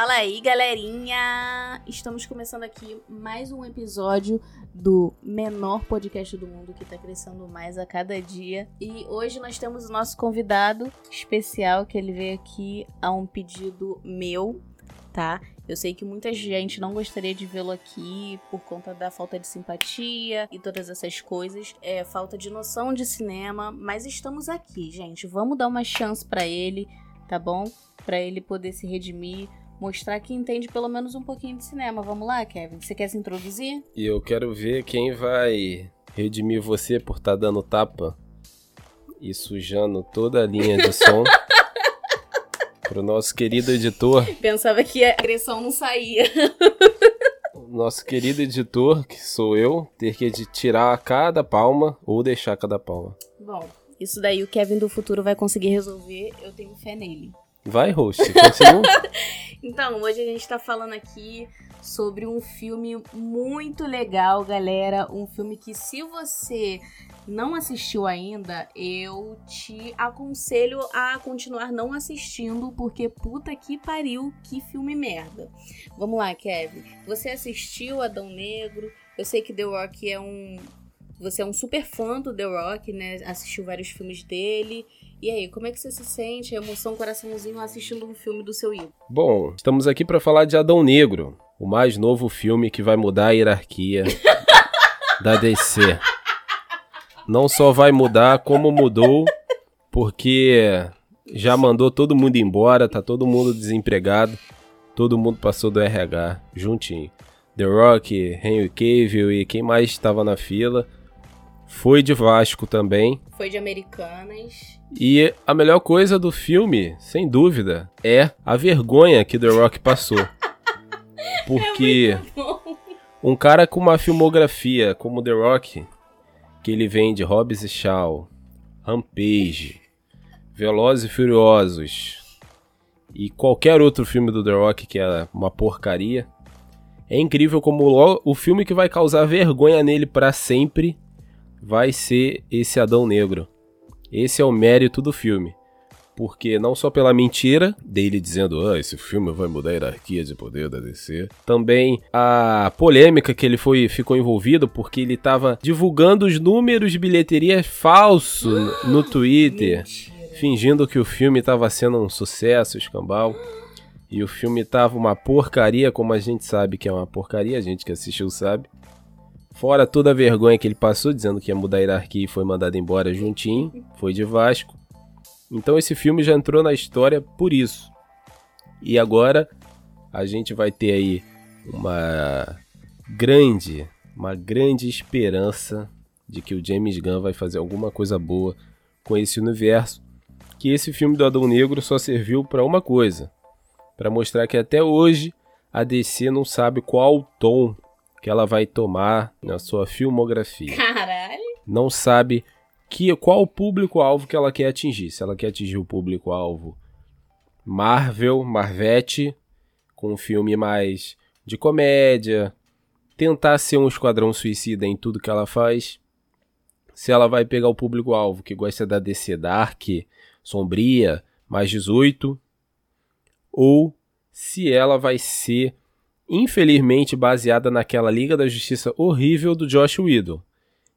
Fala aí, galerinha! Estamos começando aqui mais um episódio do menor podcast do mundo que tá crescendo mais a cada dia. E hoje nós temos o nosso convidado especial que ele veio aqui a um pedido meu, tá? Eu sei que muita gente não gostaria de vê-lo aqui por conta da falta de simpatia e todas essas coisas, é falta de noção de cinema, mas estamos aqui, gente. Vamos dar uma chance para ele, tá bom? Para ele poder se redimir, mostrar que entende pelo menos um pouquinho de cinema. Vamos lá, Kevin? Você quer se introduzir? E eu quero ver quem vai redimir você por estar tá dando tapa e sujando toda a linha de som. pro nosso querido editor. Pensava que a agressão não saía. nosso querido editor, que sou eu, ter que tirar cada palma ou deixar cada palma. Bom, isso daí o Kevin do futuro vai conseguir resolver, eu tenho fé nele. Vai, host, continua. então, hoje a gente tá falando aqui sobre um filme muito legal, galera. Um filme que, se você não assistiu ainda, eu te aconselho a continuar não assistindo, porque puta que pariu, que filme merda. Vamos lá, Kevin. Você assistiu Adão Negro? Eu sei que The Rock é um. Você é um super fã do The Rock, né? Assistiu vários filmes dele. E aí, como é que você se sente, emoção, coraçãozinho, assistindo um filme do seu ídolo? Bom, estamos aqui para falar de Adão Negro, o mais novo filme que vai mudar a hierarquia da DC. Não só vai mudar, como mudou, porque já mandou todo mundo embora, tá todo mundo desempregado, todo mundo passou do RH juntinho. The Rock, Henry Cavill e quem mais estava na fila. Foi de Vasco também. Foi de Americanas. E a melhor coisa do filme, sem dúvida, é a vergonha que The Rock passou. Porque é um cara com uma filmografia como The Rock, que ele vem de Hobbs e Shaw, Rampage, Velozes e Furiosos e qualquer outro filme do The Rock que é uma porcaria, é incrível como o filme que vai causar vergonha nele para sempre vai ser esse Adão Negro. Esse é o mérito do filme. Porque não só pela mentira dele dizendo, ah, esse filme vai mudar a hierarquia de poder da DC, também a polêmica que ele foi ficou envolvido porque ele estava divulgando os números de bilheteria falso no Twitter, Mentira. fingindo que o filme estava sendo um sucesso, escambau. E o filme tava uma porcaria, como a gente sabe que é uma porcaria, a gente que assistiu sabe. Fora toda a vergonha que ele passou, dizendo que ia mudar a hierarquia e foi mandado embora juntinho, foi de Vasco. Então esse filme já entrou na história por isso. E agora a gente vai ter aí uma grande, uma grande esperança de que o James Gunn vai fazer alguma coisa boa com esse universo. Que esse filme do Adão Negro só serviu para uma coisa, para mostrar que até hoje a DC não sabe qual tom que ela vai tomar na sua filmografia. Caralho. Não sabe que qual o público-alvo que ela quer atingir. Se ela quer atingir o público-alvo Marvel, Marvete, com um filme mais de comédia, tentar ser um esquadrão suicida em tudo que ela faz. Se ela vai pegar o público-alvo que gosta da DC Dark, sombria, mais 18, ou se ela vai ser infelizmente baseada naquela Liga da Justiça horrível do Josh Whedon,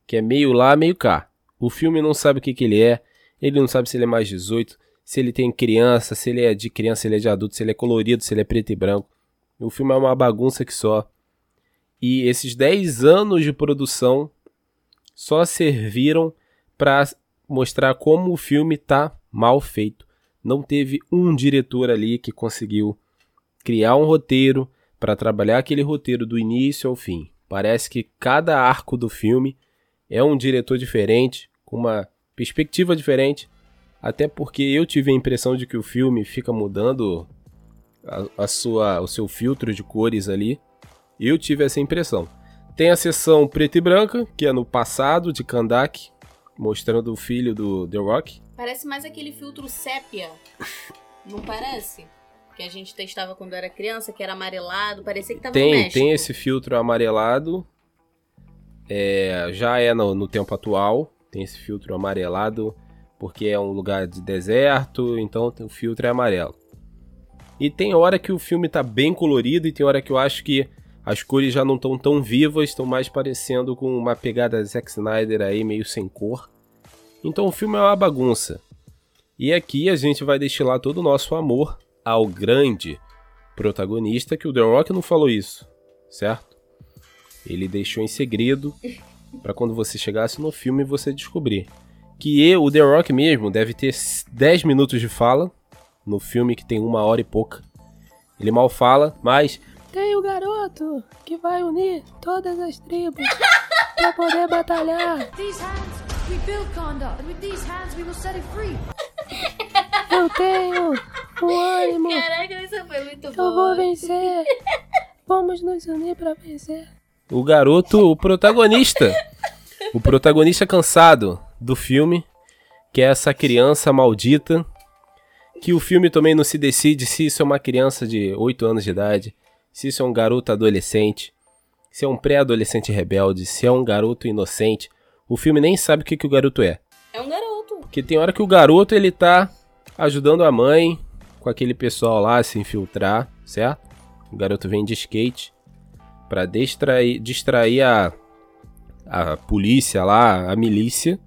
que é meio lá, meio cá. O filme não sabe o que, que ele é, ele não sabe se ele é mais 18, se ele tem criança, se ele é de criança, se ele é de adulto, se ele é colorido, se ele é preto e branco. O filme é uma bagunça que só. E esses 10 anos de produção só serviram para mostrar como o filme tá mal feito. Não teve um diretor ali que conseguiu criar um roteiro, para trabalhar aquele roteiro do início ao fim. Parece que cada arco do filme é um diretor diferente, com uma perspectiva diferente, até porque eu tive a impressão de que o filme fica mudando a, a sua, o seu filtro de cores ali. Eu tive essa impressão. Tem a seção preta e branca, que é no passado de Kandak, mostrando o filho do The Rock. Parece mais aquele filtro sépia. Não parece? Que a gente testava quando era criança, que era amarelado, parecia que tava tem. Tem esse filtro amarelado, é, já é no, no, tempo atual, tem esse filtro amarelado, porque é um lugar de deserto, então o filtro é amarelo. E tem hora que o filme tá bem colorido e tem hora que eu acho que as cores já não estão tão vivas, estão mais parecendo com uma pegada Zack Snyder aí meio sem cor. Então o filme é uma bagunça. E aqui a gente vai destilar todo o nosso amor ao grande protagonista, que o The Rock não falou isso, certo? Ele deixou em segredo para quando você chegasse no filme você descobrir que eu, o The Rock mesmo deve ter 10 minutos de fala no filme que tem uma hora e pouca. Ele mal fala, mas tem o garoto que vai unir todas as tribos para poder batalhar. Eu tenho o ânimo. Caraca, isso foi muito bom. Eu vou vencer. Vamos nos unir para vencer. O garoto, o protagonista. o protagonista cansado do filme, que é essa criança maldita. Que o filme também não se decide se isso é uma criança de 8 anos de idade, se isso é um garoto adolescente, se é um pré-adolescente rebelde, se é um garoto inocente. O filme nem sabe o que, que o garoto é. É um garoto. Porque tem hora que o garoto ele tá ajudando a mãe com aquele pessoal lá se infiltrar, certo? O garoto vem de skate para distrair, distrair a, a polícia lá, a milícia,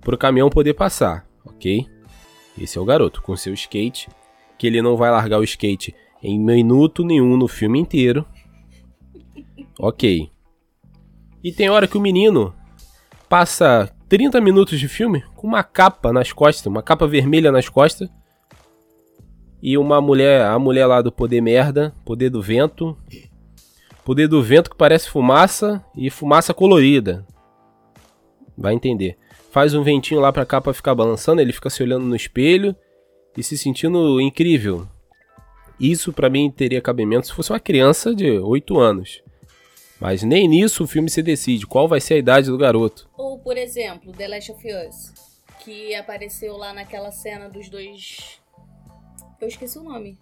pro caminhão poder passar, ok? Esse é o garoto com seu skate, que ele não vai largar o skate em minuto nenhum no filme inteiro. Ok. E tem hora que o menino passa 30 minutos de filme com uma capa nas costas, uma capa vermelha nas costas. E uma mulher, a mulher lá do poder merda, poder do vento. Poder do vento que parece fumaça e fumaça colorida. Vai entender. Faz um ventinho lá pra capa ficar balançando, ele fica se olhando no espelho e se sentindo incrível. Isso para mim teria cabimento se fosse uma criança de 8 anos. Mas nem nisso o filme se decide qual vai ser a idade do garoto. Ou, por exemplo, The Last of Us, que apareceu lá naquela cena dos dois. Eu esqueci o nome.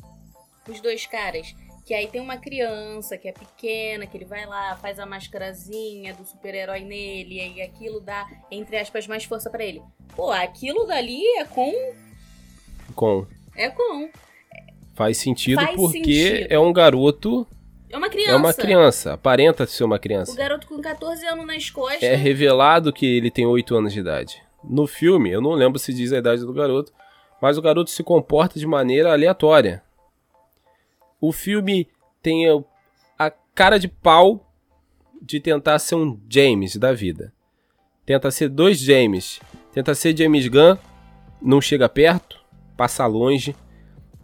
Os dois caras. Que aí tem uma criança que é pequena, que ele vai lá, faz a mascarazinha do super-herói nele, e aí aquilo dá, entre aspas, mais força para ele. Pô, aquilo dali é com. Com. É com. Faz sentido Faz porque sentido. é um garoto. É uma criança. É uma criança. Aparenta ser uma O criança. garoto com 14 anos nas costas. É revelado que ele tem 8 anos de idade. No filme, eu não lembro se diz a idade do garoto, mas o garoto se comporta de maneira aleatória. O filme tem a- cara de pau de tentar ser um James da vida. Tenta ser dois James. Tenta ser James Gunn, não chega perto, passa longe,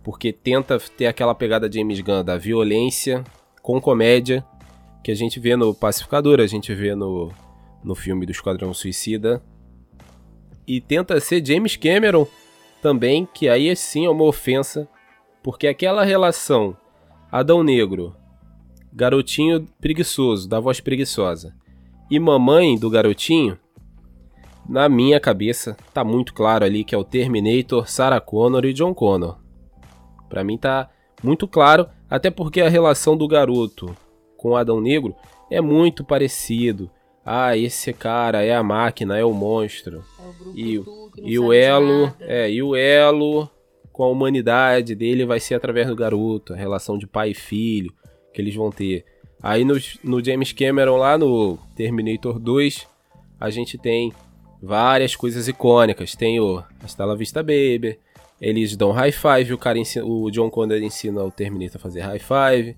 porque tenta ter aquela pegada James Gunn da violência com comédia que a gente vê no Pacificador, a gente vê no, no filme do Esquadrão Suicida. E tenta ser James Cameron também, que aí sim é uma ofensa, porque aquela relação Adão Negro, garotinho preguiçoso, da voz preguiçosa, e mamãe do garotinho, na minha cabeça tá muito claro ali que é o Terminator, Sarah Connor e John Connor. Pra mim tá muito claro, até porque a relação do garoto com Adão Negro é muito parecido. Ah, esse cara é a máquina, é o monstro. É o grupo E E o elo, é, e o elo com a humanidade dele vai ser através do garoto, a relação de pai e filho que eles vão ter. Aí no, no James Cameron lá no Terminator 2, a gente tem várias coisas icônicas. Tem o Hasta la Vista Baby, eles dão high five, o cara ensina, o John Connor ensina o Terminator a fazer high five,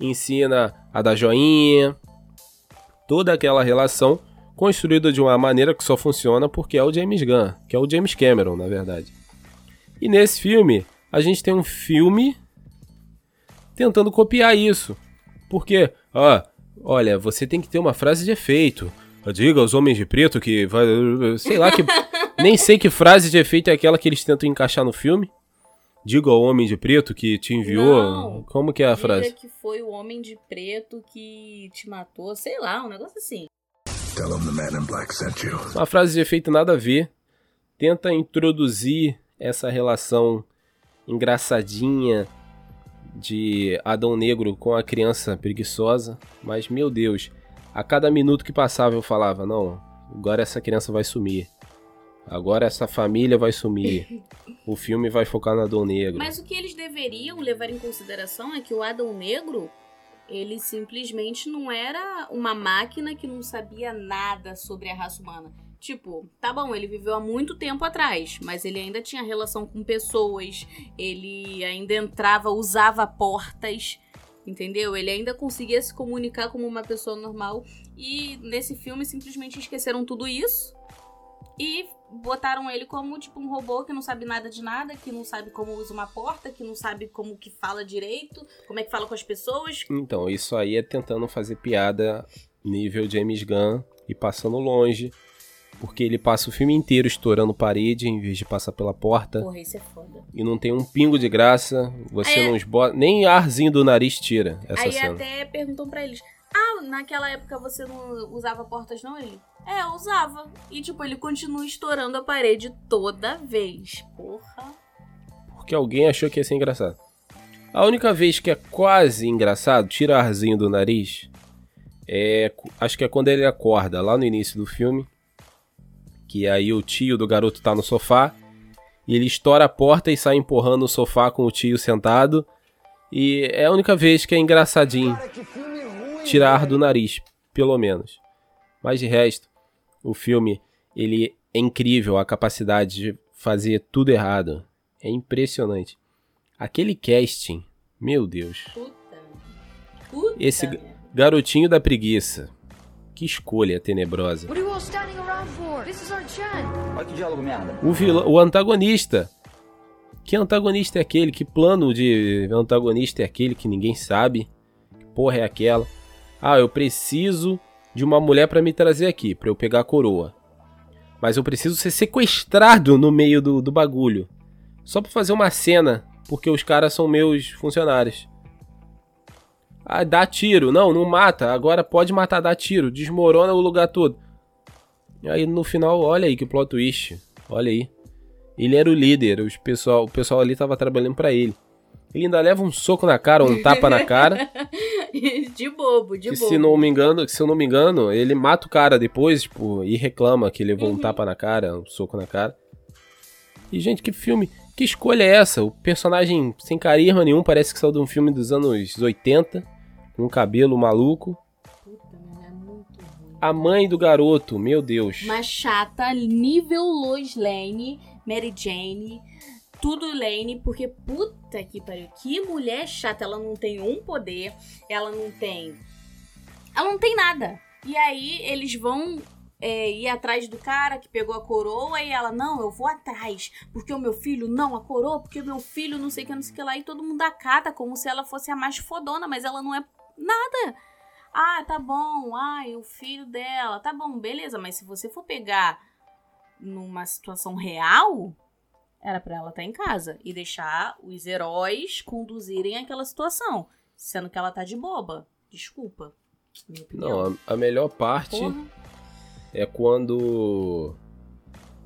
ensina a dar joinha, toda aquela relação construída de uma maneira que só funciona porque é o James Gunn, que é o James Cameron, na verdade. E nesse filme, a gente tem um filme tentando copiar isso. Porque, ah, olha, você tem que ter uma frase de efeito. Diga aos homens de preto que vai. Sei lá que. nem sei que frase de efeito é aquela que eles tentam encaixar no filme. Diga ao homem de preto que te enviou. Não. Como que é a Diga frase? que foi o homem de preto que te matou, sei lá, um negócio assim. Tell him the man in black sent you. Uma frase de efeito nada a ver. Tenta introduzir essa relação engraçadinha de Adão Negro com a criança preguiçosa. Mas, meu Deus, a cada minuto que passava eu falava: não, agora essa criança vai sumir. Agora essa família vai sumir. O filme vai focar no Adão Negro. Mas o que eles deveriam levar em consideração é que o Adão Negro, ele simplesmente não era uma máquina que não sabia nada sobre a raça humana. Tipo, tá bom, ele viveu há muito tempo atrás, mas ele ainda tinha relação com pessoas, ele ainda entrava, usava portas, entendeu? Ele ainda conseguia se comunicar como uma pessoa normal. E nesse filme simplesmente esqueceram tudo isso e botaram ele como tipo um robô que não sabe nada de nada, que não sabe como usa uma porta, que não sabe como que fala direito, como é que fala com as pessoas. Então, isso aí é tentando fazer piada nível James Gunn e passando longe. Porque ele passa o filme inteiro estourando parede em vez de passar pela porta. Porra, isso é foda. E não tem um pingo de graça. Você Aí é- não esbota. Nem arzinho do nariz tira essa Aí cena. até perguntam pra eles: Ah, naquela época você não usava portas, não? Ele. É, eu usava. E tipo, ele continua estourando a parede toda vez. Porra. Porque alguém achou que ia ser engraçado. A única vez que é quase engraçado, tira arzinho do nariz, é. Acho que é quando ele acorda, lá no início do filme. Que aí o tio do garoto tá no sofá. E ele estoura a porta e sai empurrando o sofá com o tio sentado. E é a única vez que é engraçadinho. Tirar ar do nariz, pelo menos. Mas de resto, o filme ele é incrível a capacidade de fazer tudo errado. É impressionante. Aquele casting, meu Deus. Puta. Puta. Esse ga- garotinho da preguiça. Que escolha tenebrosa. O vilão, o antagonista. Que antagonista é aquele? Que plano de antagonista é aquele que ninguém sabe? Que porra é aquela? Ah, eu preciso de uma mulher pra me trazer aqui, pra eu pegar a coroa. Mas eu preciso ser sequestrado no meio do, do bagulho. Só pra fazer uma cena, porque os caras são meus funcionários. Ah, dá tiro. Não, não mata. Agora pode matar, dá tiro. Desmorona o lugar todo. Aí no final, olha aí que plot twist. Olha aí. Ele era o líder, os pessoal, o pessoal ali tava trabalhando pra ele. Ele ainda leva um soco na cara, um tapa na cara. de bobo, de que bobo. se não me engano, se eu não me engano, ele mata o cara depois, tipo, e reclama que levou um tapa na cara, um soco na cara. E gente, que filme, que escolha é essa? O personagem sem carisma nenhum, parece que saiu de um filme dos anos 80, com um cabelo maluco. Puta, é muito ruim. A mãe do garoto, meu Deus. Uma chata, nível Lois Lane, Mary Jane, tudo Lane, porque puta que pariu, que mulher chata, ela não tem um poder, ela não tem. Ela não tem nada. E aí eles vão é, ir atrás do cara que pegou a coroa e ela, não, eu vou atrás, porque o meu filho, não, a coroa, porque o meu filho, não sei o que, não sei o que lá, e todo mundo acata como se ela fosse a mais fodona, mas ela não é nada. Ah, tá bom. Ai, o filho dela. Tá bom, beleza. Mas se você for pegar numa situação real, era pra ela estar em casa e deixar os heróis conduzirem aquela situação. Sendo que ela tá de boba. Desculpa. Minha opinião. Não, a, a melhor parte Porra. é quando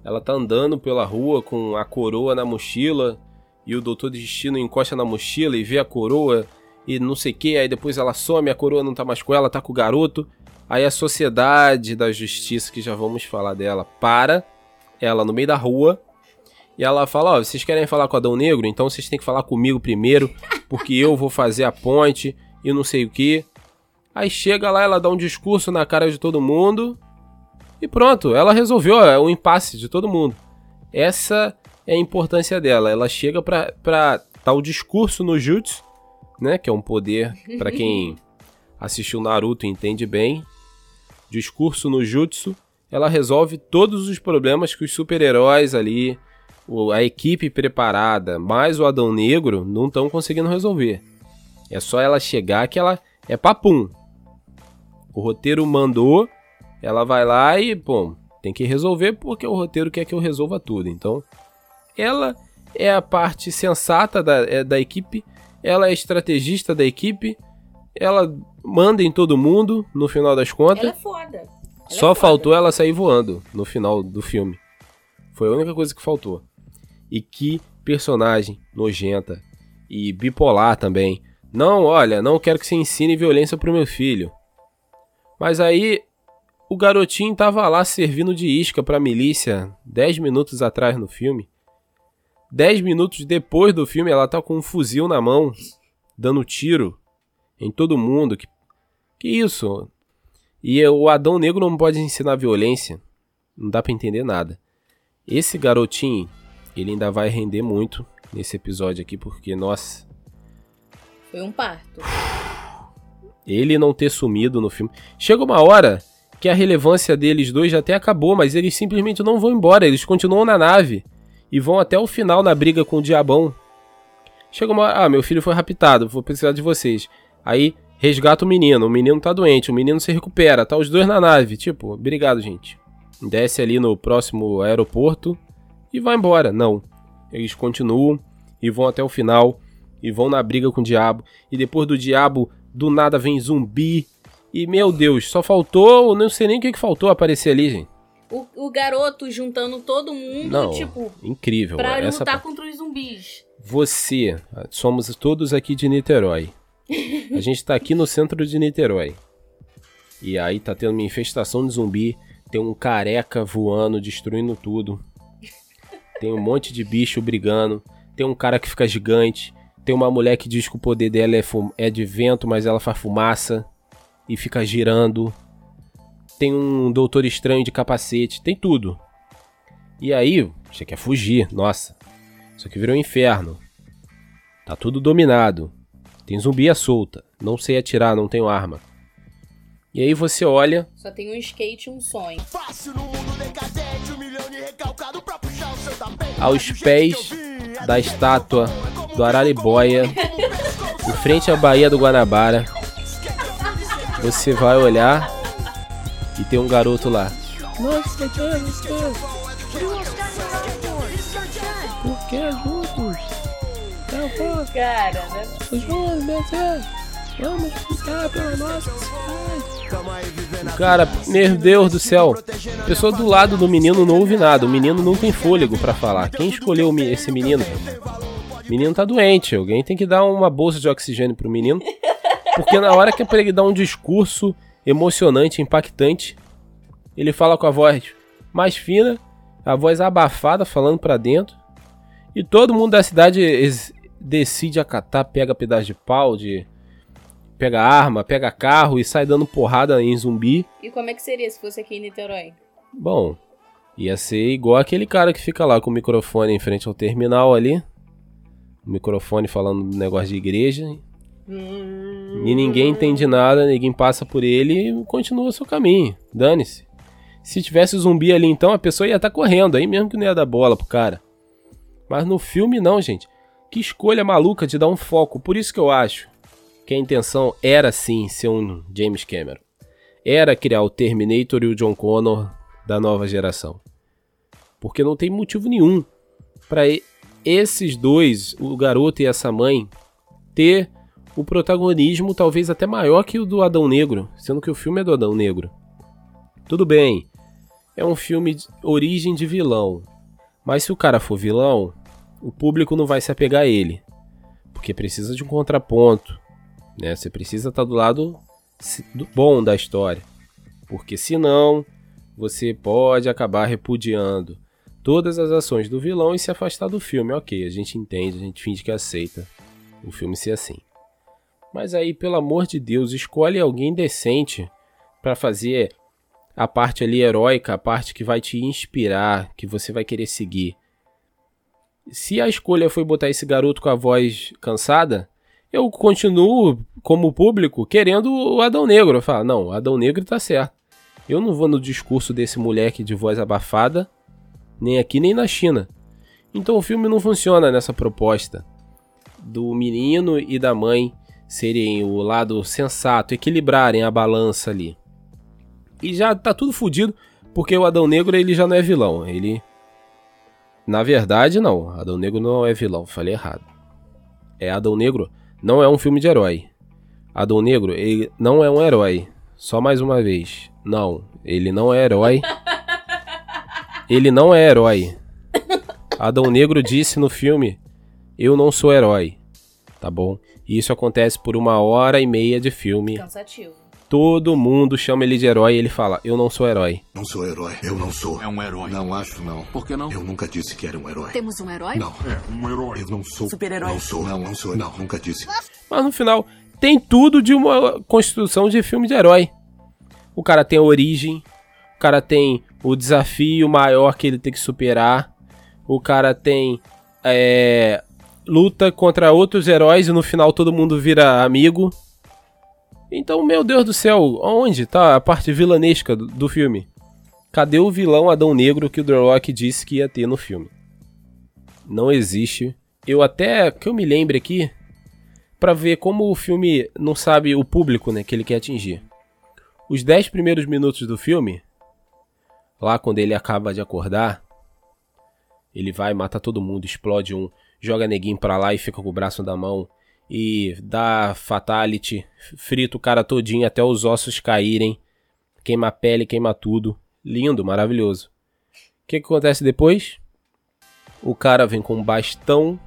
ela tá andando pela rua com a coroa na mochila e o Doutor Destino encosta na mochila e vê a coroa e não sei o que, aí depois ela some, a coroa não tá mais com ela, tá com o garoto. Aí a Sociedade da Justiça, que já vamos falar dela, para ela no meio da rua e ela fala: Ó, vocês querem falar com o Adão Negro? Então vocês têm que falar comigo primeiro, porque eu vou fazer a ponte e não sei o que. Aí chega lá, ela dá um discurso na cara de todo mundo e pronto, ela resolveu é, o impasse de todo mundo. Essa é a importância dela. Ela chega pra, pra o discurso no Jutsu, né? Que é um poder, pra quem assistiu Naruto e entende bem. Discurso no Jutsu. Ela resolve todos os problemas que os super-heróis ali, a equipe preparada, mais o Adão Negro, não estão conseguindo resolver. É só ela chegar que ela é papum. O roteiro mandou, ela vai lá e, pô, tem que resolver porque o roteiro quer que eu resolva tudo. Então, ela é a parte sensata da, é, da equipe, ela é estrategista da equipe, ela manda em todo mundo, no final das contas. Ela é foda. Ela é Só foda. faltou ela sair voando no final do filme. Foi a única coisa que faltou. E que personagem nojenta e bipolar também. Não, olha, não quero que você ensine violência pro meu filho. Mas aí o garotinho tava lá servindo de isca pra milícia 10 minutos atrás no filme. 10 minutos depois do filme, ela tá com um fuzil na mão, dando tiro em todo mundo. Que, que isso? E o Adão Negro não pode ensinar violência. Não dá pra entender nada. Esse garotinho, ele ainda vai render muito nesse episódio aqui, porque, nossa, Foi um parto. ele não ter sumido no filme. Chega uma hora que a relevância deles dois já até acabou, mas eles simplesmente não vão embora, eles continuam na nave e vão até o final na briga com o Diabão. Chega uma hora, ah, meu filho foi raptado, vou precisar de vocês. Aí resgata o menino, o menino tá doente, o menino se recupera, tá os dois na nave. Tipo, obrigado, gente. Desce ali no próximo aeroporto e vai embora. Não. Eles continuam e vão até o final e vão na briga com o diabo. E depois do diabo, do nada vem zumbi. E meu Deus, só faltou, não sei nem o que, que faltou aparecer ali, gente. O, o garoto juntando todo mundo, Não, tipo, incrível. pra Essa lutar contra os zumbis. Você, somos todos aqui de Niterói. A gente tá aqui no centro de Niterói. E aí tá tendo uma infestação de zumbi, tem um careca voando, destruindo tudo. Tem um monte de bicho brigando, tem um cara que fica gigante, tem uma mulher que diz que o poder dela é, é de vento, mas ela faz fumaça e fica girando. Tem um doutor estranho de capacete, tem tudo. E aí, você quer fugir, nossa. Isso aqui virou um inferno. Tá tudo dominado. Tem zumbi à solta. Não sei atirar, não tenho arma. E aí você olha, Só tem um skate e um sonho. Aos pés da estátua do Araribóia, em frente à Baía do Guanabara, você vai olhar e tem um garoto lá. Nossa, Deus, Deus. Por que juntos? Eu vou, Cara, né? vamos vencer. Vamos ficar pela nossa cidade. Cara, meu Deus do céu. A pessoa do lado do menino não ouve nada. O menino não tem fôlego pra falar. Quem escolheu o esse menino? O menino tá doente. Alguém tem que dar uma bolsa de oxigênio pro menino. Porque na hora que é pra ele dar um discurso emocionante, impactante, ele fala com a voz mais fina, a voz abafada, falando pra dentro. E todo mundo da cidade decide acatar, pega pedaço de pau, de pega arma, pega carro e sai dando porrada em zumbi. E como é que seria se fosse aqui em Niterói? Bom, ia ser igual aquele cara que fica lá com o microfone em frente ao terminal ali. O microfone falando negócio de igreja. E ninguém entende nada, ninguém passa por ele e continua seu caminho. Dane-se. Se tivesse zumbi ali então, a pessoa ia estar correndo, aí mesmo que não ia dar bola pro cara. Mas no filme não, gente. Que escolha maluca de dar um foco. Por isso que eu acho que a intenção era sim ser um James Cameron. Era criar o Terminator e o John Connor da nova geração. Porque não tem motivo nenhum para esses dois, o garoto e essa mãe, ter o protagonismo talvez até maior que o do Adão Negro, sendo que o filme é do Adão Negro. Tudo bem, é um filme de origem de vilão, mas se o cara for vilão, o público não vai se apegar a ele, porque precisa de um contraponto, né? Você precisa estar do lado do bom da história, porque senão você pode acabar repudiando todas as ações do vilão e se afastar do filme. Ok, a gente entende, a gente finge que aceita o filme ser assim. Mas aí, pelo amor de Deus, escolhe alguém decente pra fazer a parte ali heróica, a parte que vai te inspirar, que você vai querer seguir. Se a escolha foi botar esse garoto com a voz cansada, eu continuo, como público, querendo o Adão Negro. Eu falo, não, o Adão Negro tá certo. Eu não vou no discurso desse moleque de voz abafada, nem aqui nem na China. Então o filme não funciona nessa proposta do menino e da mãe serem o lado sensato, equilibrarem a balança ali. E já tá tudo fodido, porque o Adão Negro ele já não é vilão. Ele. Na verdade, não. Adão Negro não é vilão, falei errado. É Adão Negro não é um filme de herói. Adão Negro, ele não é um herói. Só mais uma vez. Não, ele não é herói. Ele não é herói. Adão Negro disse no filme: Eu não sou herói. Tá bom? E isso acontece por uma hora e meia de filme. Cansativo. Todo mundo chama ele de herói e ele fala: Eu não sou herói. Não sou herói. Eu não sou. É um herói. Não acho, não. Por que não? Eu nunca disse que era um herói. Temos um herói? Não. É um herói. Eu não sou. Super-herói. Não sou. Não, não sou. Não, nunca disse. Mas no final, tem tudo de uma construção de filme de herói. O cara tem a origem, o cara tem o desafio maior que ele tem que superar, o cara tem é, luta contra outros heróis e no final todo mundo vira amigo. Então, meu Deus do céu, onde tá a parte vilanesca do, filme? Cadê o vilão Adão Negro que o The disse que ia ter no filme? Não existe. Eu até que eu me lembre aqui para ver como o filme não sabe o público, né, que ele quer atingir. Os 10 primeiros minutos do filme, lá quando ele acaba de acordar, ele vai mata todo mundo, explode um, joga neguinho pra lá e fica com o braço da mão e dá fatality, frita o cara todinho até os ossos caírem, queima a pele, queima tudo. Lindo, maravilhoso. O que, que acontece depois? O cara vem com um bastão,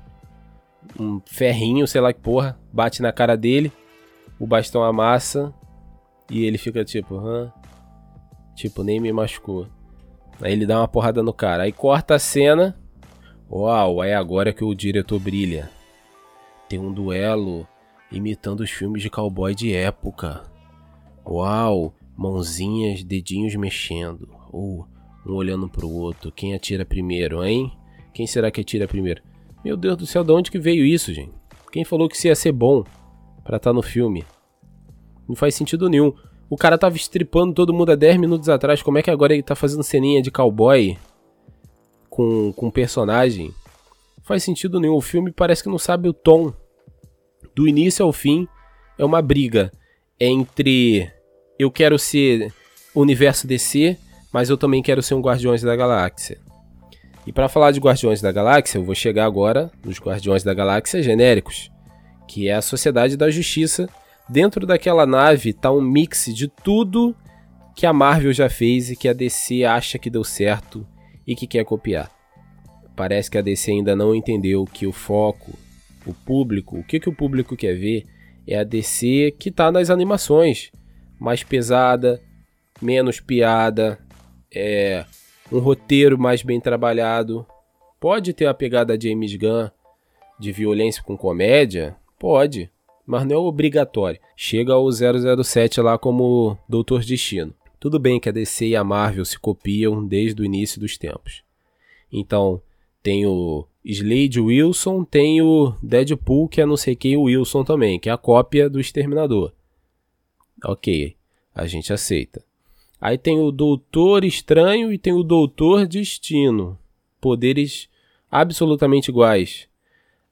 um ferrinho, sei lá que porra, bate na cara dele, o bastão amassa e ele fica tipo, hã? Tipo, nem me machucou. Aí ele dá uma porrada no cara. Aí corta a cena. Uau, é agora que o diretor brilha. Tem um duelo imitando os filmes de cowboy de época. Uau, mãozinhas, dedinhos mexendo. Ou um olhando pro outro. Quem atira primeiro, hein? Quem será que atira primeiro? Meu Deus do céu, de onde que veio isso, gente? Quem falou que isso ia ser bom pra estar no filme? Não faz sentido nenhum. O cara tava estripando todo mundo há 10 minutos atrás. Como é que agora ele tá fazendo ceninha de cowboy com, com personagem? Não faz sentido nenhum. O filme parece que não sabe o tom. Do início ao fim, é uma briga entre eu quero ser universo DC, mas eu também quero ser um Guardiões da Galáxia. E para falar de Guardiões da Galáxia, eu vou chegar agora nos Guardiões da Galáxia genéricos, que é a Sociedade da Justiça. Dentro daquela nave tá um mix de tudo que a Marvel já fez e que a DC acha que deu certo e que quer copiar. Parece que a DC ainda não entendeu que o foco, o público, o que, que o público quer ver é a DC que tá nas animações, mais pesada, menos piada, é um roteiro mais bem trabalhado. Pode ter a pegada James Gunn de violência com comédia? Pode, mas não é obrigatório. Chega ao 007 lá como Doutor Destino. Tudo bem que a DC e a Marvel se copiam desde o início dos tempos. Então, tem o Slade Wilson, tem o Deadpool, que é não sei quem o Wilson também, que é a cópia do Exterminador. Ok, a gente aceita. Aí tem o Doutor Estranho e tem o Doutor Destino. Poderes absolutamente iguais.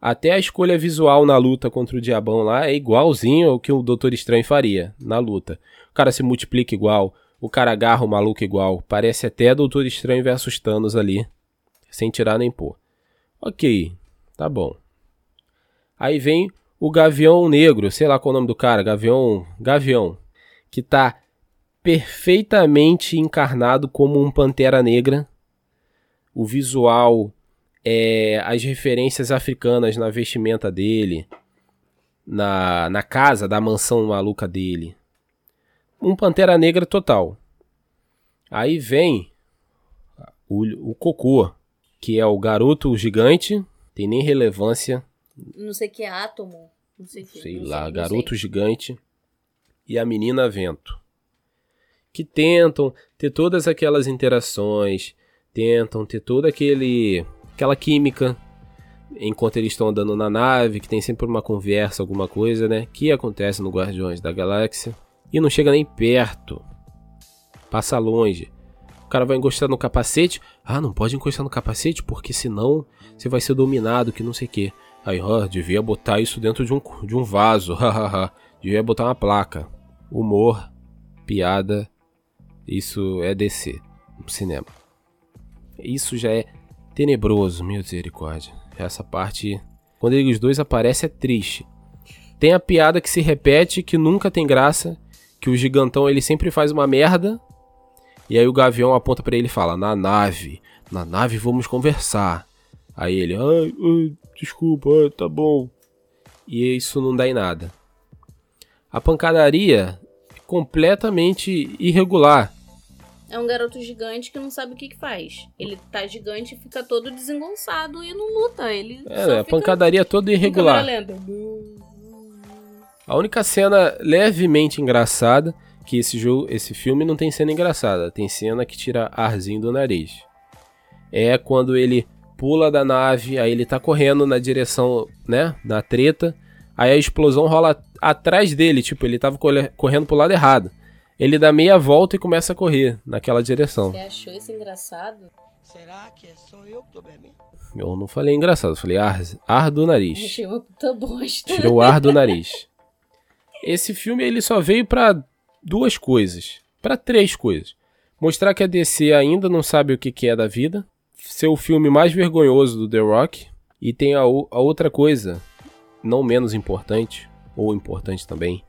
Até a escolha visual na luta contra o Diabão lá é igualzinho ao que o Doutor Estranho faria na luta. O cara se multiplica igual, o cara agarra o maluco igual. Parece até Doutor Estranho versus Thanos ali, sem tirar nem pôr. Ok, tá bom. Aí vem o Gavião Negro, sei lá qual é o nome do cara, Gavião, Gavião, que tá perfeitamente encarnado como um Pantera Negra. O visual, é, as referências africanas na vestimenta dele, na, na casa da mansão maluca dele. Um Pantera Negra total. Aí vem o, o Cocô, que é o garoto gigante, tem nem relevância, Não sei que é átomo. Não sei o que. sei lá, não garoto sei. gigante e a menina vento. Que tentam ter todas aquelas interações, tentam ter toda aquele aquela química enquanto eles estão andando na nave, que tem sempre uma conversa, alguma coisa, né? Que acontece no Guardiões da Galáxia e não chega nem perto. Passa longe. Cara vai encostar no capacete. Ah, não pode encostar no capacete porque senão você vai ser dominado, que não sei o que. Aí, ó, devia botar isso dentro de um, de um vaso. hahaha. devia botar uma placa. Humor, piada, isso é DC cinema. Isso já é tenebroso, misericórdia. Essa parte, quando eles dois aparecem, é triste. Tem a piada que se repete, que nunca tem graça, que o gigantão ele sempre faz uma merda, e aí o gavião aponta pra ele e fala: "Na nave, na nave vamos conversar". Aí ele: "Ai, ai, desculpa, ai, tá bom". E isso não dá em nada. A pancadaria completamente irregular. É um garoto gigante que não sabe o que, que faz. Ele tá gigante e fica todo desengonçado e não luta. Ele É, a fica pancadaria toda em irregular. A única cena levemente engraçada que esse jogo, esse filme não tem cena engraçada, tem cena que tira arzinho do nariz. É quando ele pula da nave, aí ele tá correndo na direção, né, na treta, aí a explosão rola atrás dele, tipo, ele tava correndo pro lado errado. Ele dá meia volta e começa a correr naquela direção. Você achou isso engraçado? Será que é só eu que tô bebendo? Eu não falei engraçado, eu falei ar, ar do nariz. Uma puta bosta. Tirou o ar do nariz. Esse filme ele só veio pra duas coisas, Pra três coisas. Mostrar que a DC ainda não sabe o que que é da vida, ser o filme mais vergonhoso do The Rock e tem a, a outra coisa, não menos importante ou importante também,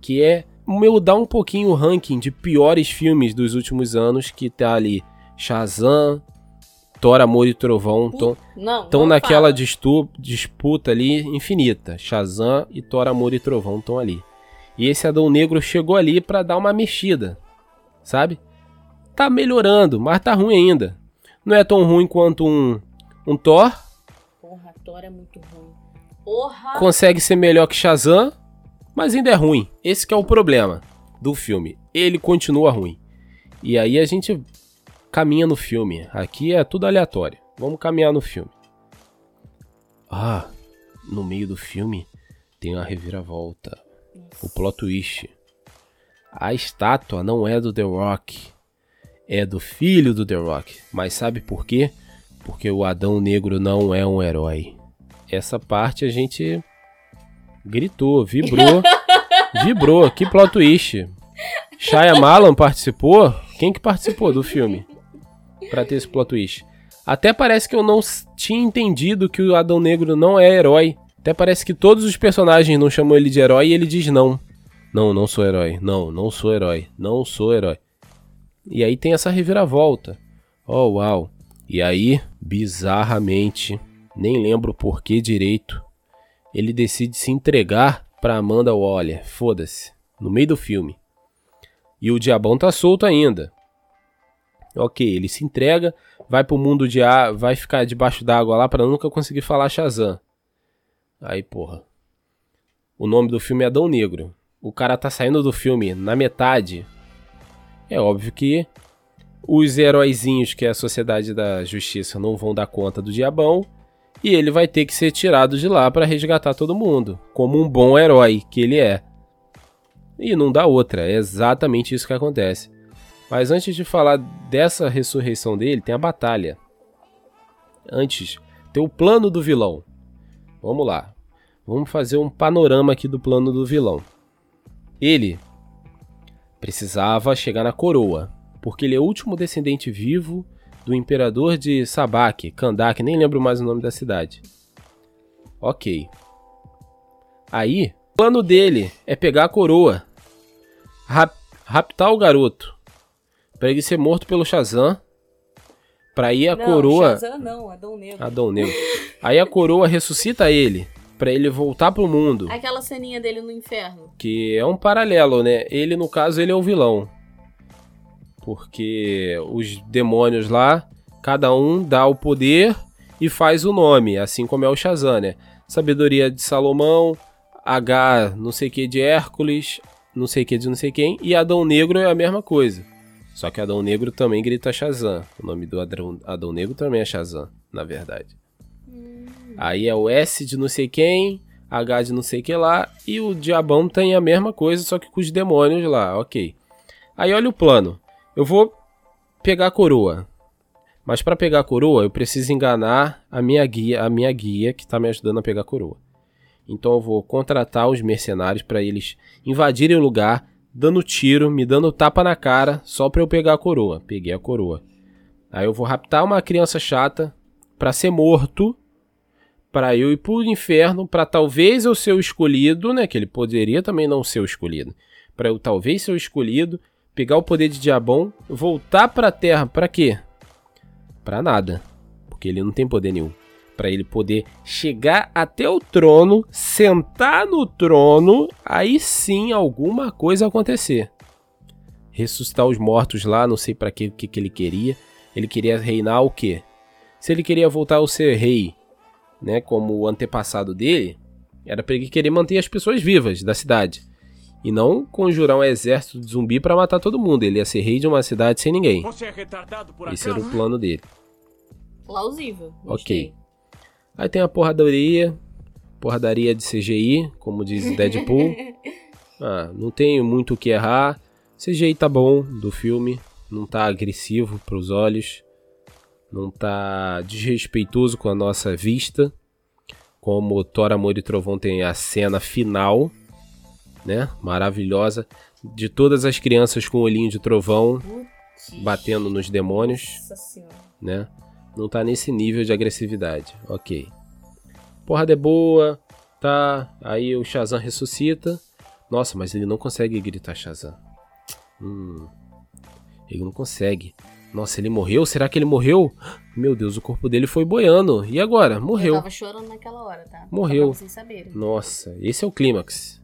que é meu dar um pouquinho o ranking de piores filmes dos últimos anos que tá ali Shazam, Thor, Amor e Trovão, estão naquela disputa ali infinita. Shazam e Thor, Amor e Trovão estão ali. E esse Adão Negro chegou ali pra dar uma mexida, sabe? Tá melhorando, mas tá ruim ainda. Não é tão ruim quanto um, um Thor, Porra, Thor é muito ruim. Porra! consegue ser melhor que Shazam, mas ainda é ruim. Esse que é o problema do filme. Ele continua ruim. E aí a gente caminha no filme. Aqui é tudo aleatório. Vamos caminhar no filme. Ah, no meio do filme tem a reviravolta. O plot twist. A estátua não é do The Rock. É do filho do The Rock. Mas sabe por quê? Porque o Adão Negro não é um herói. Essa parte a gente gritou, vibrou. vibrou. Que plot twist. Shyamalan participou? Quem que participou do filme? Pra ter esse plot twist. Até parece que eu não tinha entendido que o Adão Negro não é herói. Até parece que todos os personagens não chamam ele de herói e ele diz não. Não, não sou herói. Não, não sou herói. Não sou herói. E aí tem essa reviravolta. Oh, uau. E aí, bizarramente, nem lembro por que direito, ele decide se entregar pra Amanda Waller. Foda-se. No meio do filme. E o diabão tá solto ainda. Ok, ele se entrega, vai pro mundo de ar, vai ficar debaixo d'água lá pra nunca conseguir falar Shazam. Aí, porra. O nome do filme é Adão Negro. O cara tá saindo do filme na metade. É óbvio que os heróizinhos que é a Sociedade da Justiça não vão dar conta do diabão. E ele vai ter que ser tirado de lá pra resgatar todo mundo. Como um bom herói que ele é. E não dá outra, é exatamente isso que acontece. Mas antes de falar dessa ressurreição dele, tem a batalha. Antes, tem o plano do vilão. Vamos lá. Vamos fazer um panorama aqui do plano do vilão. Ele precisava chegar na coroa, porque ele é o último descendente vivo do imperador de Sabak, Kandak, nem lembro mais o nome da cidade. Ok. Aí, o plano dele é pegar a coroa, rap- raptar o garoto, pra ele ser morto pelo Shazam, pra ir a não, coroa... Shazam não, Adão Negro. Adão Negro. Aí a coroa ressuscita ele, pra ele voltar pro mundo. Aquela ceninha dele no inferno. Que é um paralelo, né? Ele, no caso, ele é o vilão. Porque os demônios lá, cada um dá o poder e faz o nome, assim como é o Shazam, né? Sabedoria de Salomão, H não sei que de Hércules, não sei que de não sei quem, e Adão Negro é a mesma coisa. Só que Adão Negro também grita Shazam. O nome do Adão, Adão Negro também é Shazam, na verdade. Aí é o S de não sei quem, H de não sei que lá, e o diabão tem a mesma coisa, só que com os demônios lá, ok. Aí olha o plano. Eu vou pegar a coroa. Mas para pegar a coroa, eu preciso enganar a minha guia, a minha guia que tá me ajudando a pegar a coroa. Então eu vou contratar os mercenários para eles invadirem o lugar, dando tiro, me dando tapa na cara, só para eu pegar a coroa. Peguei a coroa. Aí eu vou raptar uma criança chata para ser morto para eu ir pro inferno, para talvez eu ser o escolhido, né? Que ele poderia também não ser o escolhido. Para eu talvez ser o escolhido, pegar o poder de Diabão, voltar pra Terra, para quê? Pra nada, porque ele não tem poder nenhum. Pra ele poder chegar até o trono, sentar no trono, aí sim alguma coisa acontecer. Ressuscitar os mortos lá, não sei pra quê, o que, que ele queria. Ele queria reinar o quê? Se ele queria voltar a ser rei, né, como o antepassado dele, era pra ele querer manter as pessoas vivas da cidade. E não conjurar um exército de zumbi pra matar todo mundo. Ele ia ser rei de uma cidade sem ninguém. Você é retardado por Esse era o plano dele. Plausível. Ok. Aí tem a porradaria, porradaria de CGI, como diz Deadpool. ah, não tenho muito o que errar. CGI tá bom do filme, não tá agressivo pros olhos, não tá desrespeitoso com a nossa vista. Como Thor, Amor e Trovão tem a cena final, né? Maravilhosa. De todas as crianças com o olhinho de trovão Putz. batendo nos demônios Nossa senhora. né? Não tá nesse nível de agressividade. Ok. Porrada é boa, tá? Aí o Shazam ressuscita. Nossa, mas ele não consegue gritar Shazam. Hum. Ele não consegue. Nossa, ele morreu? Será que ele morreu? Meu Deus, o corpo dele foi boiando. E agora? Eu Morreu. tava chorando naquela hora, tá? Morreu. Nossa, esse é o clímax.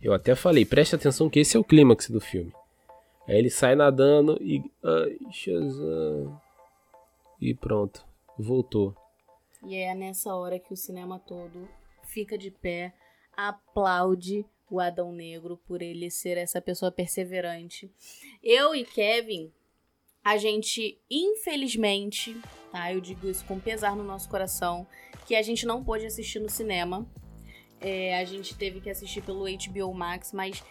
Eu até falei, preste atenção que esse é o clímax do filme. Aí ele sai nadando e. Ai, Shazam. E pronto. Voltou. E é nessa hora que o cinema todo fica de pé, aplaude o Adão Negro por ele ser essa pessoa perseverante. Eu e Kevin, a gente, infelizmente, tá? Eu digo isso com pesar no nosso coração, que a gente não pôde assistir no cinema. É, a gente teve que assistir pelo HBO Max, mas,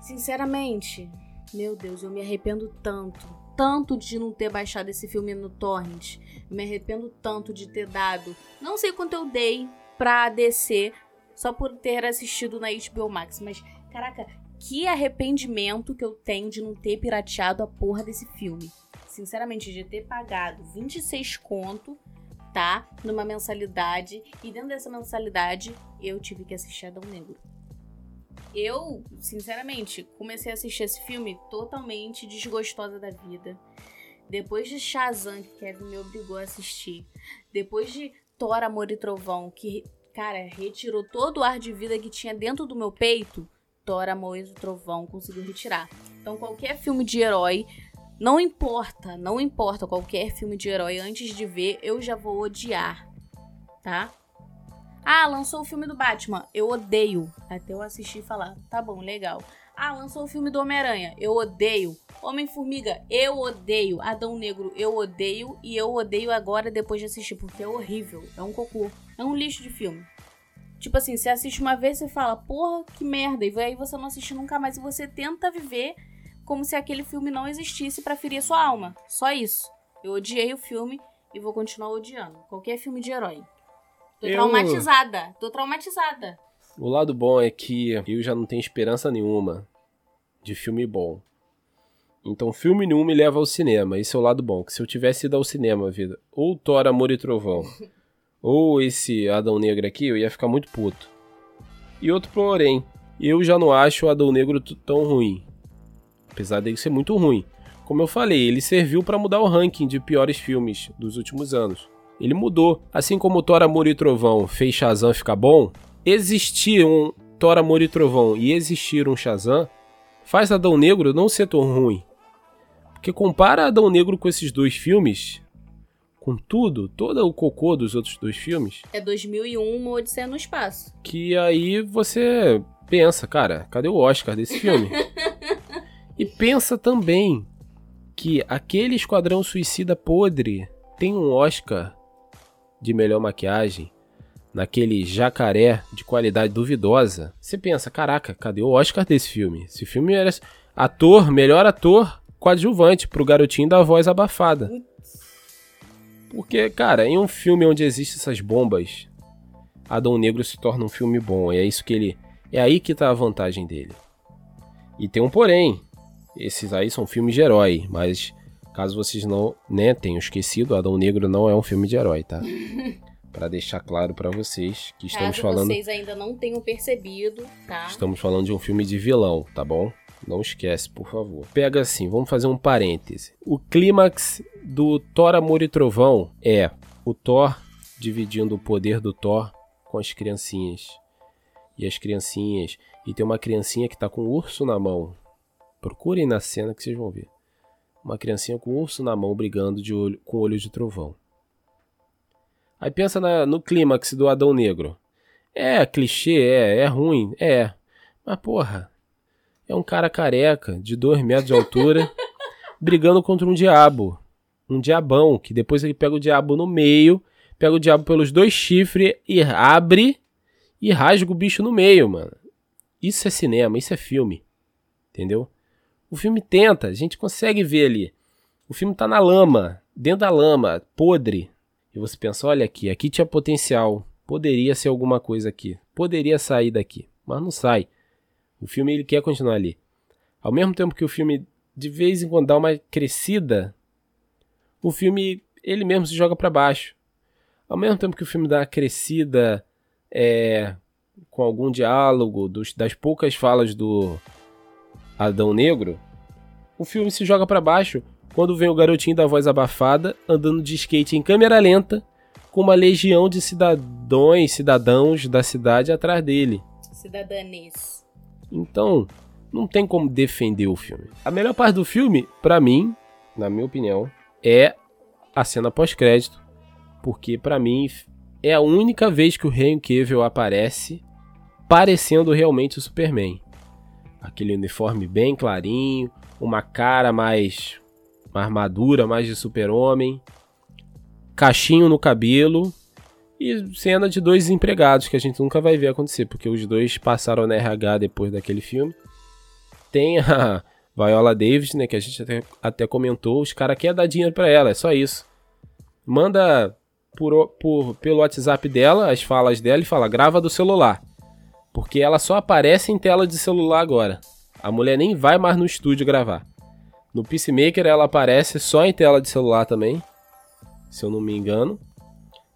sinceramente, meu Deus, eu me arrependo tanto, tanto de não ter baixado esse filme no Torrent. Me arrependo tanto de ter dado. Não sei quanto eu dei pra DC só por ter assistido na HBO Max, mas caraca, que arrependimento que eu tenho de não ter pirateado a porra desse filme. Sinceramente, de ter pagado 26 conto, tá? Numa mensalidade. E dentro dessa mensalidade, eu tive que assistir Adão Negro. Eu, sinceramente, comecei a assistir esse filme totalmente desgostosa da vida. Depois de Shazam, que Kevin me obrigou a assistir. Depois de Thor, Amor e Trovão, que, cara, retirou todo o ar de vida que tinha dentro do meu peito. Thor, Amor e Trovão conseguiu retirar. Então, qualquer filme de herói, não importa, não importa qualquer filme de herói, antes de ver, eu já vou odiar, tá? Ah, lançou o filme do Batman. Eu odeio. Até eu assistir e falar, tá bom, legal. Ah, lançou o filme do Homem-Aranha. Eu odeio. Homem-Formiga, eu odeio. Adão Negro, eu odeio. E eu odeio agora depois de assistir, porque é horrível. É um cocô. É um lixo de filme. Tipo assim, você assiste uma vez e fala, porra, que merda. E aí você não assiste nunca mais. E você tenta viver como se aquele filme não existisse pra ferir a sua alma. Só isso. Eu odiei o filme e vou continuar odiando. Qualquer filme de herói. Tô Eu- traumatizada. Tô traumatizada. O lado bom é que eu já não tenho esperança nenhuma de filme bom. Então, filme nenhum me leva ao cinema. Esse é o lado bom. Que se eu tivesse ido ao cinema, vida, ou Thor, Amor e Trovão, ou esse Adão Negro aqui, eu ia ficar muito puto. E outro porém, eu já não acho o Adão Negro tão ruim. Apesar dele ser muito ruim. Como eu falei, ele serviu pra mudar o ranking de piores filmes dos últimos anos. Ele mudou. Assim como Thor, Amor e Trovão fez Shazam ficar bom, existir um Thor, Amor e Trovão e existir um Shazam faz Adão Negro não ser tão ruim. Porque compara Adão Negro com esses dois filmes, com tudo, todo o cocô dos outros dois filmes, É 2001, uma Odisseia no Espaço. que aí você pensa, cara, cadê o Oscar desse filme? e pensa também que aquele Esquadrão Suicida podre tem um Oscar de melhor maquiagem naquele jacaré de qualidade duvidosa. Você pensa, caraca, cadê o Oscar desse filme? Esse filme era ator, melhor ator coadjuvante pro garotinho da voz abafada. Porque, cara, em um filme onde existem essas bombas, Adão Negro se torna um filme bom. E é isso que ele. É aí que tá a vantagem dele. E tem um porém. Esses aí são filmes de herói, mas caso vocês não né, tenham esquecido, Adão Negro não é um filme de herói, tá? Pra deixar claro pra vocês que estamos Caso falando vocês ainda não tenham percebido, tá? Estamos falando de um filme de vilão, tá bom? Não esquece, por favor. Pega assim, vamos fazer um parêntese. O clímax do Thor Amor e Trovão é o Thor dividindo o poder do Thor com as criancinhas. E as criancinhas. E tem uma criancinha que tá com um urso na mão. Procurem na cena que vocês vão ver. Uma criancinha com um urso na mão brigando de olho, com olho de trovão. Aí pensa na- no clímax do Adão Negro. É clichê, é, é ruim, é. Mas porra, é um cara careca, de 2 metros de altura, brigando contra um diabo. Um diabão, que depois ele pega o diabo no meio, pega o diabo pelos dois chifres e abre e rasga o bicho no meio, mano. Isso é cinema, isso é filme. Entendeu? O filme tenta, a gente consegue ver ali. O filme tá na lama, dentro da lama, podre. E você pensa, olha aqui, aqui tinha potencial. Poderia ser alguma coisa aqui. Poderia sair daqui. Mas não sai. O filme ele quer continuar ali. Ao mesmo tempo que o filme de vez em quando dá uma crescida, o filme ele mesmo se joga para baixo. Ao mesmo tempo que o filme dá uma crescida é, com algum diálogo dos, das poucas falas do Adão Negro, o filme se joga para baixo quando vem o garotinho da voz abafada andando de skate em câmera lenta com uma legião de cidadãos, cidadãos da cidade atrás dele. Cidadanês. Então, não tem como defender o filme. A melhor parte do filme, pra mim, na minha opinião, é a cena pós-crédito, porque pra mim é a única vez que o Henry Cavill aparece parecendo realmente o Superman. Aquele uniforme bem clarinho, uma cara mais uma armadura mais de super-homem, cachinho no cabelo e cena de dois empregados que a gente nunca vai ver acontecer, porque os dois passaram na RH depois daquele filme. Tem a Viola Davis, né, que a gente até, até comentou, os caras querem dar dinheiro pra ela, é só isso. Manda por, por, pelo WhatsApp dela as falas dela e fala, grava do celular. Porque ela só aparece em tela de celular agora. A mulher nem vai mais no estúdio gravar. No Peacemaker ela aparece só em tela de celular também, se eu não me engano.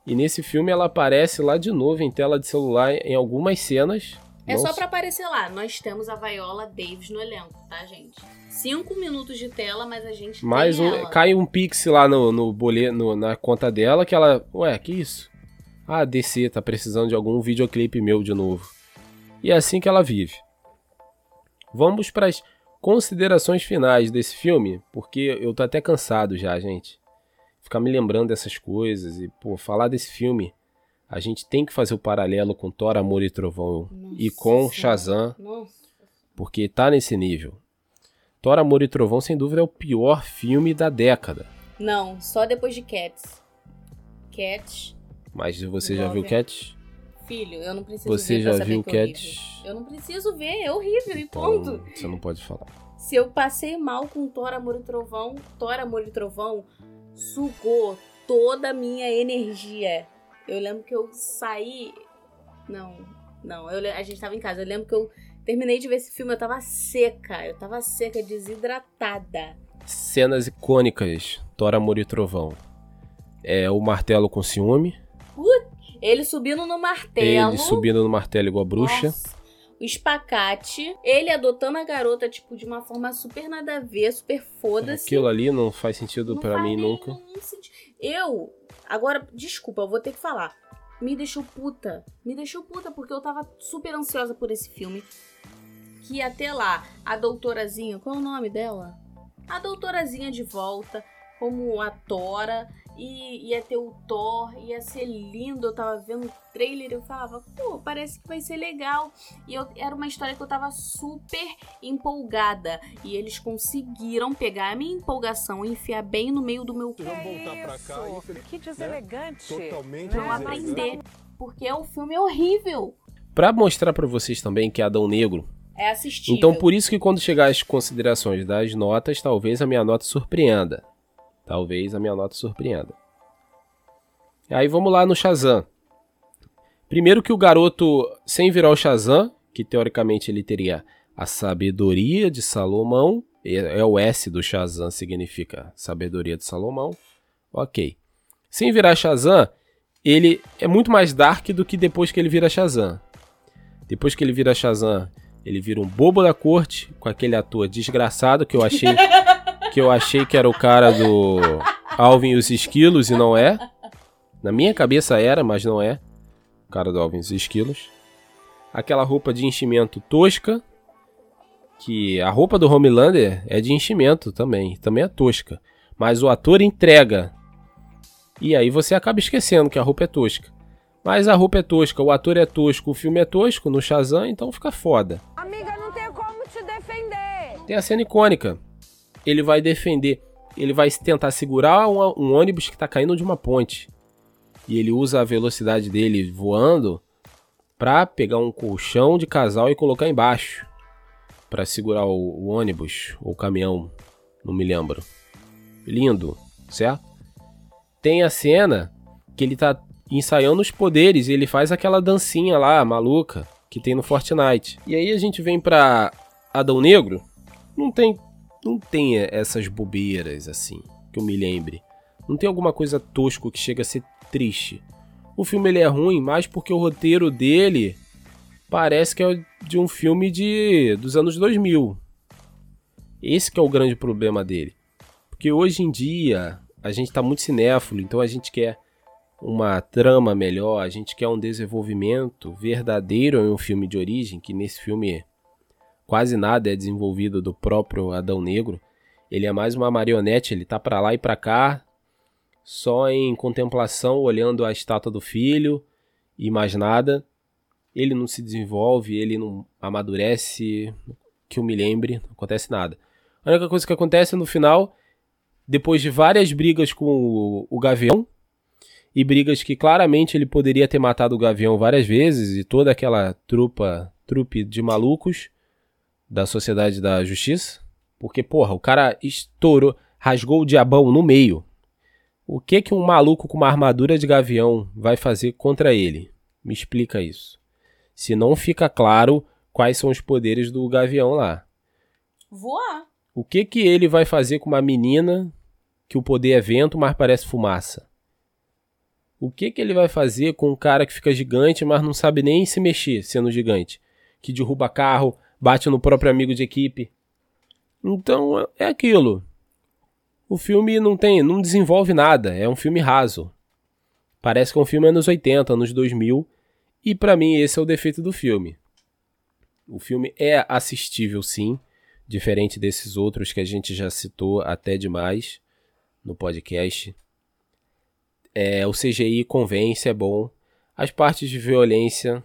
E nesse filme ela aparece lá de novo em tela de celular em algumas cenas. É Não só pra aparecer lá. Nós temos a Viola Davis no elenco, tá, gente? Cinco minutos de tela, mas a gente Mais tem um, ela. cai um pix lá no, no boleto, na conta dela que ela. Ué, que isso? Ah, DC tá precisando de algum videoclipe meu de novo. E é assim que ela vive. Vamos para as considerações finais desse filme, porque eu tô até cansado já, gente. Ficar me lembrando dessas coisas e, pô, falar desse filme. A gente tem que fazer o paralelo com Thor, Amor e Trovão e Nossa com Senhora. Shazam, Nossa. porque tá nesse nível. Thor, Amor e Trovão, sem dúvida, é o pior filme da década. Não, só depois de Cats. Cats, Mas você já viu. Cats? Filho, eu não preciso Você ver pra já saber viu que é. Cats? Eu não preciso ver, é horrível e ponto. Então, você não pode falar. Se eu passei mal com Thor, Amor e Trovão, Thor, Amor e Trovão sugou toda a minha energia. Eu lembro que eu saí. Não, não, eu a gente tava em casa. Eu lembro que eu terminei de ver esse filme, eu tava seca. Eu tava seca, desidratada. Cenas icônicas, Thor, Amor e Trovão. É o martelo com ciúme, Ele subindo no martelo. ele subindo no martelo igual a bruxa. Nossa. O espacate, ele adotando a garota, tipo, de uma forma super nada a ver, super foda-se. Aquilo ali não faz sentido faz mim nunca. Eu, agora, desculpa, eu vou ter que falar. Me deixou puta. Me deixou puta porque eu tava super ansiosa por esse filme. Que até lá, a doutorazinha, qual é o nome dela? A doutorazinha de volta, como a Tora, e ia ter o Thor, ia ser lindo. Eu tava vendo o trailer e eu falava, pô, parece que vai ser legal. E eu, era uma história que eu tava super empolgada. E eles conseguiram pegar a minha empolgação e enfiar bem no meio do meu cu Que deselegante. Totalmente pra eu aprender. Porque o filme é horrível. Pra mostrar pra vocês também que é Adão Negro. É assistível. Então, por isso que quando chegar as considerações das notas, talvez a minha nota surpreenda. Talvez a minha nota surpreenda. Aí vamos lá no Shazam. Primeiro que o garoto, sem virar o Shazam, que teoricamente ele teria a sabedoria de Salomão, é o S do Shazam, significa sabedoria de Salomão. Ok. Sem virar Shazam, ele é muito mais dark do que depois que ele vira Shazam. Depois que ele vira Shazam, ele vira um bobo da corte com aquele ator desgraçado que eu achei que eu achei que era o cara do Alvin e os Esquilos e não é. Na minha cabeça era, mas não é. O cara do Alvin e os Esquilos. Aquela roupa de enchimento tosca. Que a roupa do Homelander é de enchimento também. Também é tosca. Mas o ator entrega. E aí você acaba esquecendo que a roupa é tosca. Mas a roupa é tosca, o ator é tosco, o filme é tosco no Shazam, então fica foda. Amiga, não tenho como te defender. Tem a cena icônica. Ele vai defender, ele vai tentar segurar um, um ônibus que tá caindo de uma ponte. E ele usa a velocidade dele voando pra pegar um colchão de casal e colocar embaixo. Pra segurar o, o ônibus ou caminhão, não me lembro. Lindo, certo? Tem a cena que ele tá ensaiando os poderes e ele faz aquela dancinha lá, maluca, que tem no Fortnite. E aí a gente vem pra Adão Negro, não tem não tem essas bobeiras assim, que eu me lembre. Não tem alguma coisa tosco que chega a ser triste. O filme ele é ruim, mais porque o roteiro dele parece que é de um filme de dos anos 2000. Esse que é o grande problema dele. Porque hoje em dia a gente tá muito cinéfilo, então a gente quer uma trama melhor, a gente quer um desenvolvimento verdadeiro em um filme de origem, que nesse filme quase nada é desenvolvido do próprio Adão Negro. Ele é mais uma marionete, ele tá para lá e para cá, só em contemplação, olhando a estátua do filho e mais nada. Ele não se desenvolve, ele não amadurece, que eu me lembre, não acontece nada. A única coisa que acontece no final, depois de várias brigas com o, o Gavião, e brigas que claramente ele poderia ter matado o Gavião várias vezes e toda aquela trupa, trupe de malucos da Sociedade da Justiça, porque porra, o cara estourou, rasgou o diabão no meio. O que que um maluco com uma armadura de gavião vai fazer contra ele? Me explica isso. Se não fica claro quais são os poderes do gavião lá. Voar. O que que ele vai fazer com uma menina que o poder é vento, mas parece fumaça? O que que ele vai fazer com um cara que fica gigante, mas não sabe nem se mexer sendo gigante? Que derruba carro, bate no próprio amigo de equipe. Então é aquilo. O filme não tem, não desenvolve nada, é um filme raso. Parece que é um filme anos 80, anos 2000, e para mim esse é o defeito do filme. O filme é assistível sim, diferente desses outros que a gente já citou até demais no podcast. É, o CGI convence, é bom. As partes de violência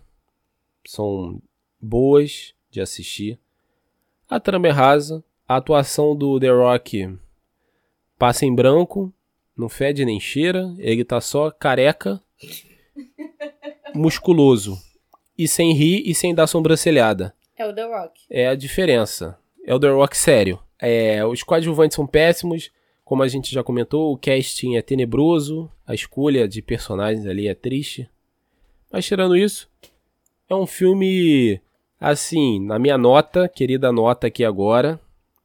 são boas de assistir. A trama é rasa. A atuação do The Rock passa em branco, não fede nem cheira. Ele tá só careca, musculoso. E sem rir e sem dar sobrancelhada. É o The Rock. É a diferença. É o The Rock sério. É, os coadjuvantes são péssimos. Como a gente já comentou, o casting é tenebroso, a escolha de personagens ali é triste. Mas tirando isso, é um filme assim, na minha nota, querida nota aqui agora,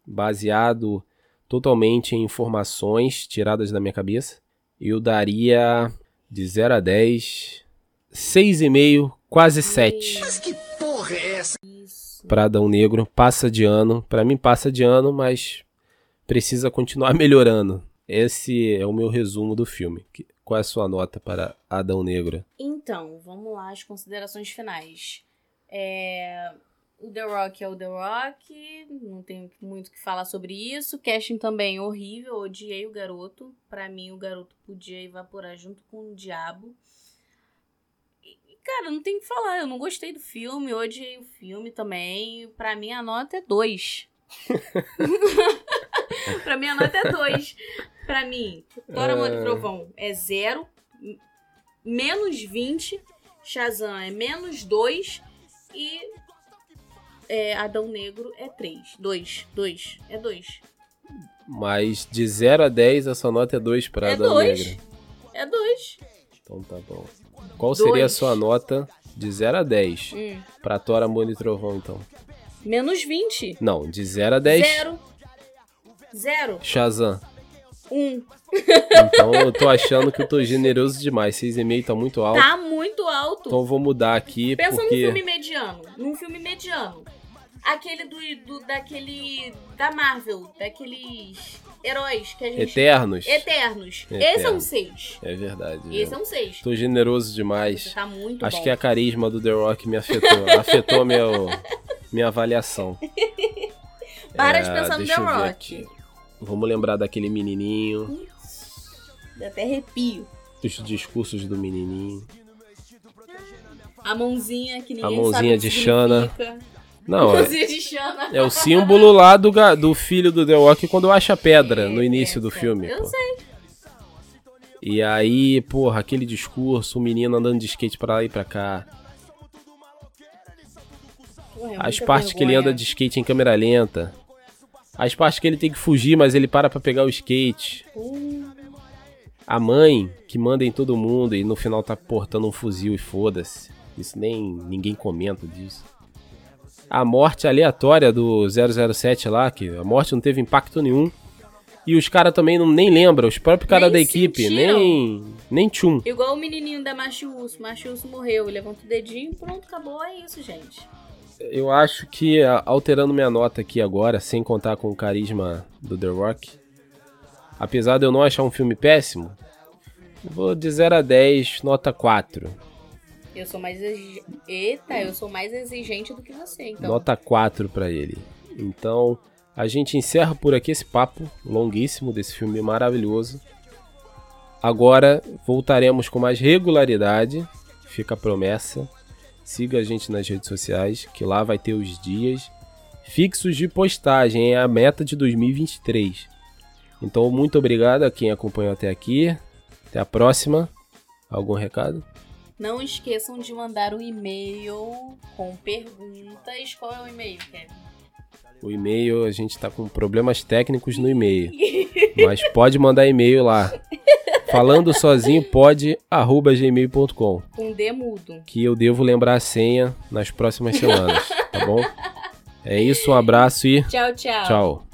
baseado totalmente em informações tiradas da minha cabeça, eu daria de 0 a 10, 6,5, quase 7. Mas que porra é essa? Pra Adão Negro, passa de ano. Pra mim passa de ano, mas precisa continuar melhorando. Esse é o meu resumo do filme. Qual é a sua nota para Adão Negro? Então, vamos lá, as considerações finais. É, O The Rock é o The Rock, não tem muito o que falar sobre isso. Casting também horrível, odiei o garoto. Pra mim, o garoto podia evaporar junto com o diabo. E, cara, não tem o que falar, eu não gostei do filme, odiei o filme também. Pra mim, a nota é 2. pra mim, a nota é 2. Pra mim, Thor, Amor e Trovão é 0 menos 20, Shazam é menos 2 e é, Adão Negro é 3. 2, 2, é 2. Mas de 0 a 10, essa nota é 2 para É Adão dois. Negro. É 2. Então tá bom. Qual seria a Dois. sua nota de 0 a 10 Hum. para Thor, Amor e Trovão, então? Menos 20. Não, de 0 a 10, 0. 0. Shazam. 1. Então eu tô achando que eu tô generoso demais. 6,5 tá muito alto. Tá muito alto. Então eu vou mudar aqui Pensa num porque filme mediano. Num filme mediano. Aquele do, do. daquele. da Marvel, daqueles heróis que a gente. Eternos. Eternos. Esse é um Eternos. 6. É verdade. Esse é um 6. Tô generoso demais. Tá muito Acho bom. que a carisma do The Rock me afetou. afetou meu, minha avaliação. Para de É, pensar no The Rock. aqui. Vamos lembrar daquele menininho, Dá até arrepio. dos discursos do menininho. A mãozinha que ninguém A mãozinha sabe o de Xana. Não, é, Mãozinha é o símbolo lá do, do filho do The Rock quando acha pedra no início do filme. Eu pô. sei. E aí, porra, aquele discurso, o menino andando de skate pra lá e pra cá. É As partes que ele anda de skate em câmera lenta. As partes que ele tem que fugir, mas ele para pra pegar o skate. A mãe que manda em todo mundo e no final tá portando um fuzil e foda-se. Isso nem ninguém comenta disso. A morte aleatória do 007 lá, que a morte não teve impacto nenhum. E os caras também não, nem lembram, os próprios caras da equipe, sentiram. nem nem tchum. Igual o menininho da Macho Urso. Macho Urso morreu. Levanta o dedinho pronto, acabou. É isso, gente. Eu acho que, alterando minha nota aqui agora, sem contar com o carisma do The Rock, apesar de eu não achar um filme péssimo, vou de 0 a 10, nota 4. Eu sou mais exigente. Eita, eu sou mais exigente do que você, então. Nota 4 pra ele. Então, a gente encerra por aqui esse papo longuíssimo desse filme maravilhoso. Agora voltaremos com mais regularidade, fica a promessa. Siga a gente nas redes sociais, que lá vai ter os dias fixos de postagem, é a meta de 2023. Então, muito obrigado a quem acompanhou até aqui. Até a próxima. Algum recado? Não esqueçam de mandar o e-mail com perguntas. Qual é o e-mail, Kevin? O e-mail, a gente tá com problemas técnicos no e-mail. mas pode mandar e-mail lá. Falando sozinho pode arroba gmail.com. Com D mudo. Que eu devo lembrar a senha nas próximas semanas, tá bom? É isso, um abraço e Tchau, tchau. tchau.